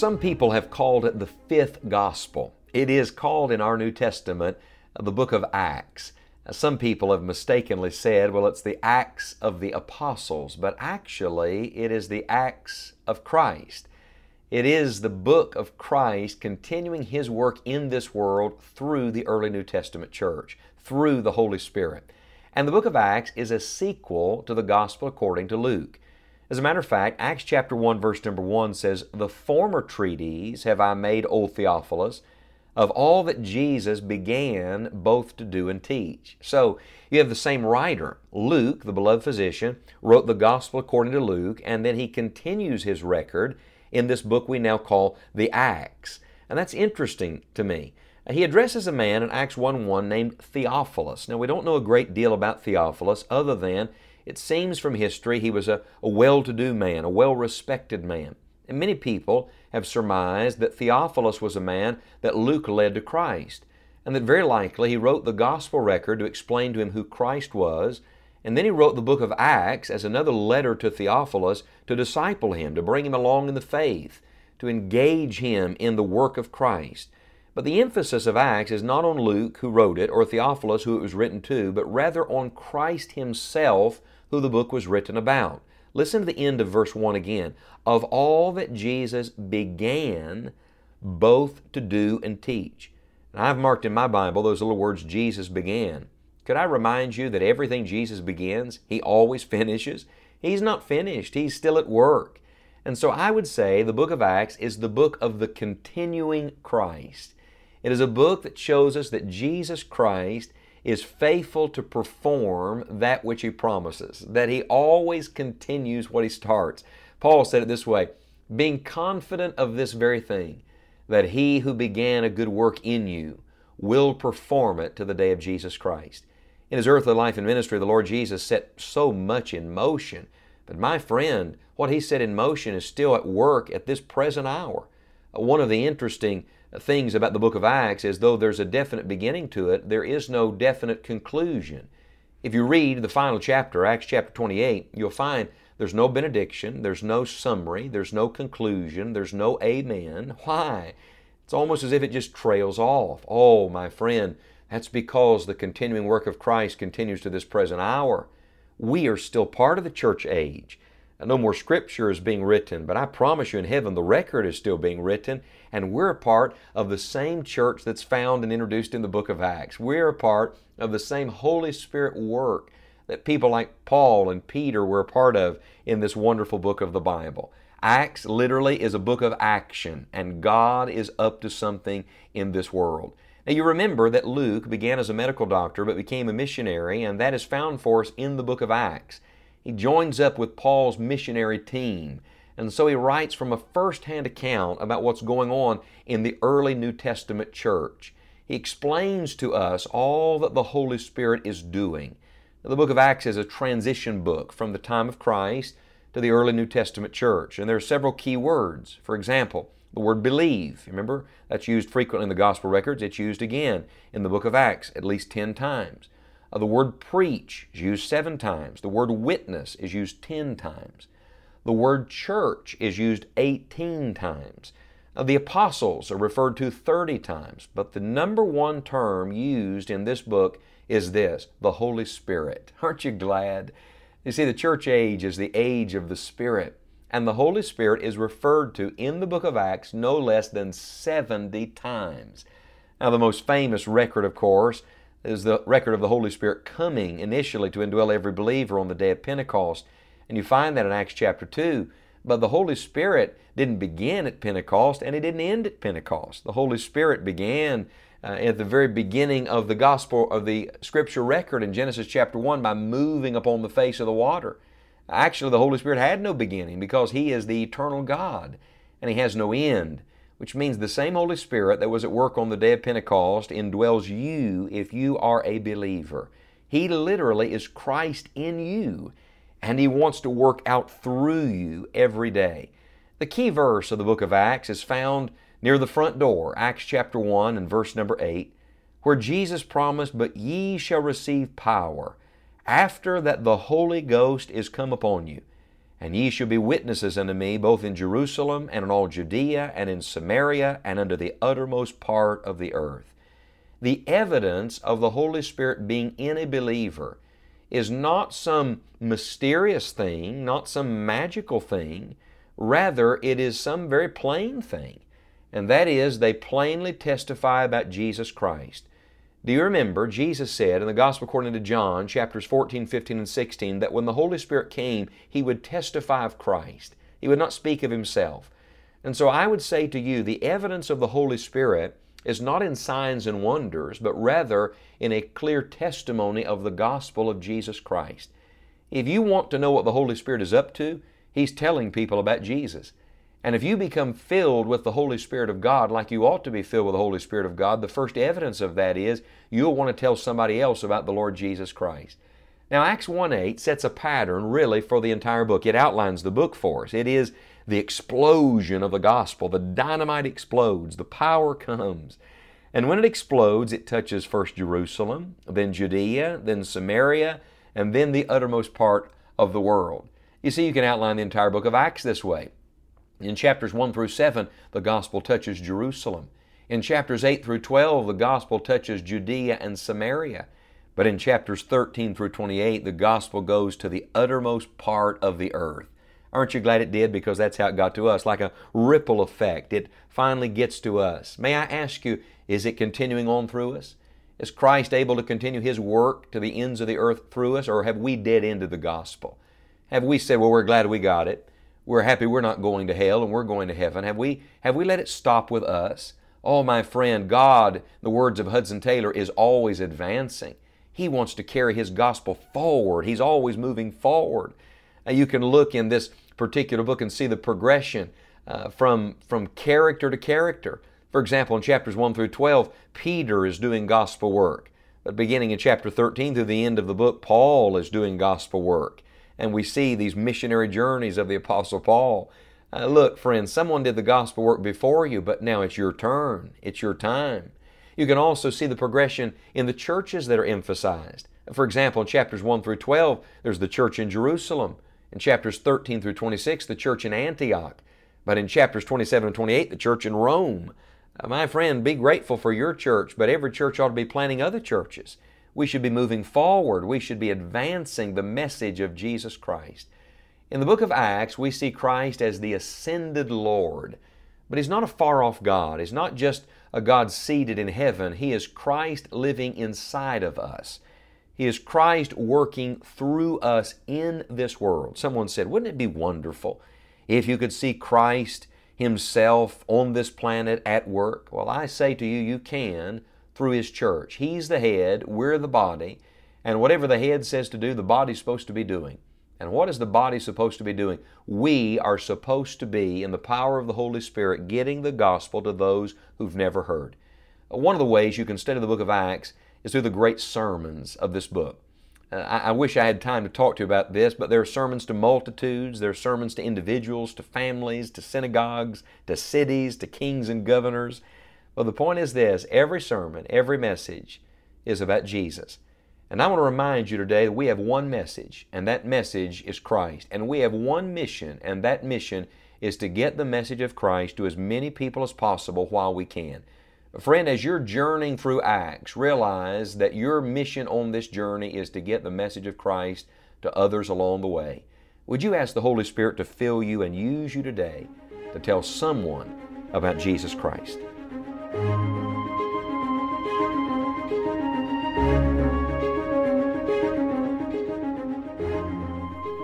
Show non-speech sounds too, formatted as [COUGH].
Some people have called it the fifth gospel. It is called in our New Testament uh, the book of Acts. Some people have mistakenly said, well, it's the Acts of the Apostles, but actually it is the Acts of Christ. It is the book of Christ continuing His work in this world through the early New Testament church, through the Holy Spirit. And the book of Acts is a sequel to the Gospel according to Luke. As a matter of fact, Acts chapter 1, verse number 1 says, The former treatise have I made, O Theophilus, of all that Jesus began both to do and teach. So you have the same writer, Luke, the beloved physician, wrote the gospel according to Luke, and then he continues his record in this book we now call the Acts. And that's interesting to me. He addresses a man in Acts 1 1 named Theophilus. Now, we don't know a great deal about Theophilus other than it seems from history he was a, a well to do man, a well respected man. And many people have surmised that Theophilus was a man that Luke led to Christ, and that very likely he wrote the gospel record to explain to him who Christ was, and then he wrote the book of Acts as another letter to Theophilus to disciple him, to bring him along in the faith, to engage him in the work of Christ. But the emphasis of Acts is not on Luke, who wrote it, or Theophilus, who it was written to, but rather on Christ Himself, who the book was written about. Listen to the end of verse 1 again. Of all that Jesus began both to do and teach. And I've marked in my Bible those little words, Jesus began. Could I remind you that everything Jesus begins, He always [LAUGHS] finishes? He's not finished, He's still at work. And so I would say the book of Acts is the book of the continuing Christ. It is a book that shows us that Jesus Christ is faithful to perform that which he promises, that he always continues what he starts. Paul said it this way being confident of this very thing, that he who began a good work in you will perform it to the day of Jesus Christ. In his earthly life and ministry, the Lord Jesus set so much in motion. But my friend, what he set in motion is still at work at this present hour. One of the interesting things about the book of Acts is though there's a definite beginning to it, there is no definite conclusion. If you read the final chapter, Acts chapter 28, you'll find there's no benediction, there's no summary, there's no conclusion, there's no amen. Why? It's almost as if it just trails off. Oh, my friend, that's because the continuing work of Christ continues to this present hour. We are still part of the church age. No more scripture is being written, but I promise you in heaven the record is still being written, and we're a part of the same church that's found and introduced in the book of Acts. We're a part of the same Holy Spirit work that people like Paul and Peter were a part of in this wonderful book of the Bible. Acts literally is a book of action, and God is up to something in this world. Now, you remember that Luke began as a medical doctor but became a missionary, and that is found for us in the book of Acts. He joins up with Paul's missionary team. And so he writes from a first hand account about what's going on in the early New Testament church. He explains to us all that the Holy Spirit is doing. The book of Acts is a transition book from the time of Christ to the early New Testament church. And there are several key words. For example, the word believe. Remember, that's used frequently in the gospel records. It's used again in the book of Acts at least 10 times. Uh, the word preach is used seven times. The word witness is used 10 times. The word church is used 18 times. Uh, the apostles are referred to 30 times, but the number one term used in this book is this the Holy Spirit. [LAUGHS] Aren't you glad? You see, the church age is the age of the Spirit, and the Holy Spirit is referred to in the book of Acts no less than 70 times. Now, the most famous record, of course, is the record of the Holy Spirit coming initially to indwell every believer on the day of Pentecost. And you find that in Acts chapter 2. But the Holy Spirit didn't begin at Pentecost and it didn't end at Pentecost. The Holy Spirit began uh, at the very beginning of the gospel of the scripture record in Genesis chapter 1 by moving upon the face of the water. Actually, the Holy Spirit had no beginning because He is the eternal God and He has no end, which means the same Holy Spirit that was at work on the day of Pentecost indwells you if you are a believer. He literally is Christ in you and He wants to work out through you every day. The key verse of the book of Acts is found near the front door, Acts chapter 1 and verse number 8, where Jesus promised, But ye shall receive power after that the Holy Ghost is come upon you. And ye shall be witnesses unto me both in Jerusalem and in all Judea and in Samaria and unto the uttermost part of the earth. The evidence of the Holy Spirit being in a believer is not some mysterious thing, not some magical thing. Rather, it is some very plain thing and that is they plainly testify about Jesus Christ. Do you remember Jesus said in the Gospel according to John, chapters 14, 15, and 16, that when the Holy Spirit came, He would testify of Christ. He would not speak of Himself. And so I would say to you, the evidence of the Holy Spirit is not in signs and wonders, but rather in a clear testimony of the gospel of Jesus Christ. If you want to know what the Holy Spirit is up to, He's telling people about Jesus. And if you become filled with the Holy Spirit of God like you ought to be filled with the Holy Spirit of God, the first evidence of that is you'll want to tell somebody else about the Lord Jesus Christ. Now, Acts 1 8 sets a pattern really for the entire book. It outlines the book for us. It is the explosion of the gospel. The dynamite explodes, the power comes. And when it explodes, it touches first Jerusalem, then Judea, then Samaria, and then the uttermost part of the world. You see, you can outline the entire book of Acts this way. In chapters 1 through 7, the gospel touches Jerusalem. In chapters 8 through 12, the gospel touches Judea and Samaria. But in chapters 13 through 28, the gospel goes to the uttermost part of the earth. Aren't you glad it did? Because that's how it got to us, like a ripple effect. It finally gets to us. May I ask you, is it continuing on through us? Is Christ able to continue His work to the ends of the earth through us, or have we dead ended the gospel? Have we said, well, we're glad we got it? We're happy we're not going to hell and we're going to heaven. Have we, have we let it stop with us? Oh, my friend, God, the words of Hudson Taylor, is always advancing. He wants to carry His gospel forward. He's always moving forward. You can look in this particular book and see the progression uh, from, from character to character. For example, in chapters 1 through 12, Peter is doing gospel work. But beginning in chapter 13 through the end of the book, Paul is doing gospel work and we see these missionary journeys of the Apostle Paul. Uh, look, friends, someone did the gospel work before you, but now it's your turn. It's your time. You can also see the progression in the churches that are emphasized. For example, in chapters 1 through 12, there's the church in Jerusalem. In chapters 13 through 26, the church in Antioch. But in chapters 27 and 28, the church in Rome. Uh, my friend, be grateful for your church, but every church ought to be planting other churches. We should be moving forward. We should be advancing the message of Jesus Christ. In the book of Acts, we see Christ as the ascended Lord. But He's not a far off God. He's not just a God seated in heaven. He is Christ living inside of us. He is Christ working through us in this world. Someone said, Wouldn't it be wonderful if you could see Christ Himself on this planet at work? Well, I say to you, you can through His church. He's the head, we're the body, and whatever the head says to do, the body's supposed to be doing. And what is the body supposed to be doing? We are supposed to be, in the power of the Holy Spirit, getting the gospel to those who've never heard. One of the ways you can study the book of Acts is through the great sermons of this book. Uh, I, I, wish I had time to talk to you about this, but there are sermons to multitudes, there are sermons to individuals, to families, to synagogues, to cities, to kings and governors. Well, the point is this every sermon, every message is about Jesus. And I want to remind you today that we have one message, and that message is Christ. And we have one mission, and that mission is to get the message of Christ to as many people as possible while we can. Friend, as you're journeying through Acts, realize that your mission on this journey is to get the message of Christ to others along the way. Would you ask the Holy Spirit to fill you and use you today to tell someone about Jesus Christ?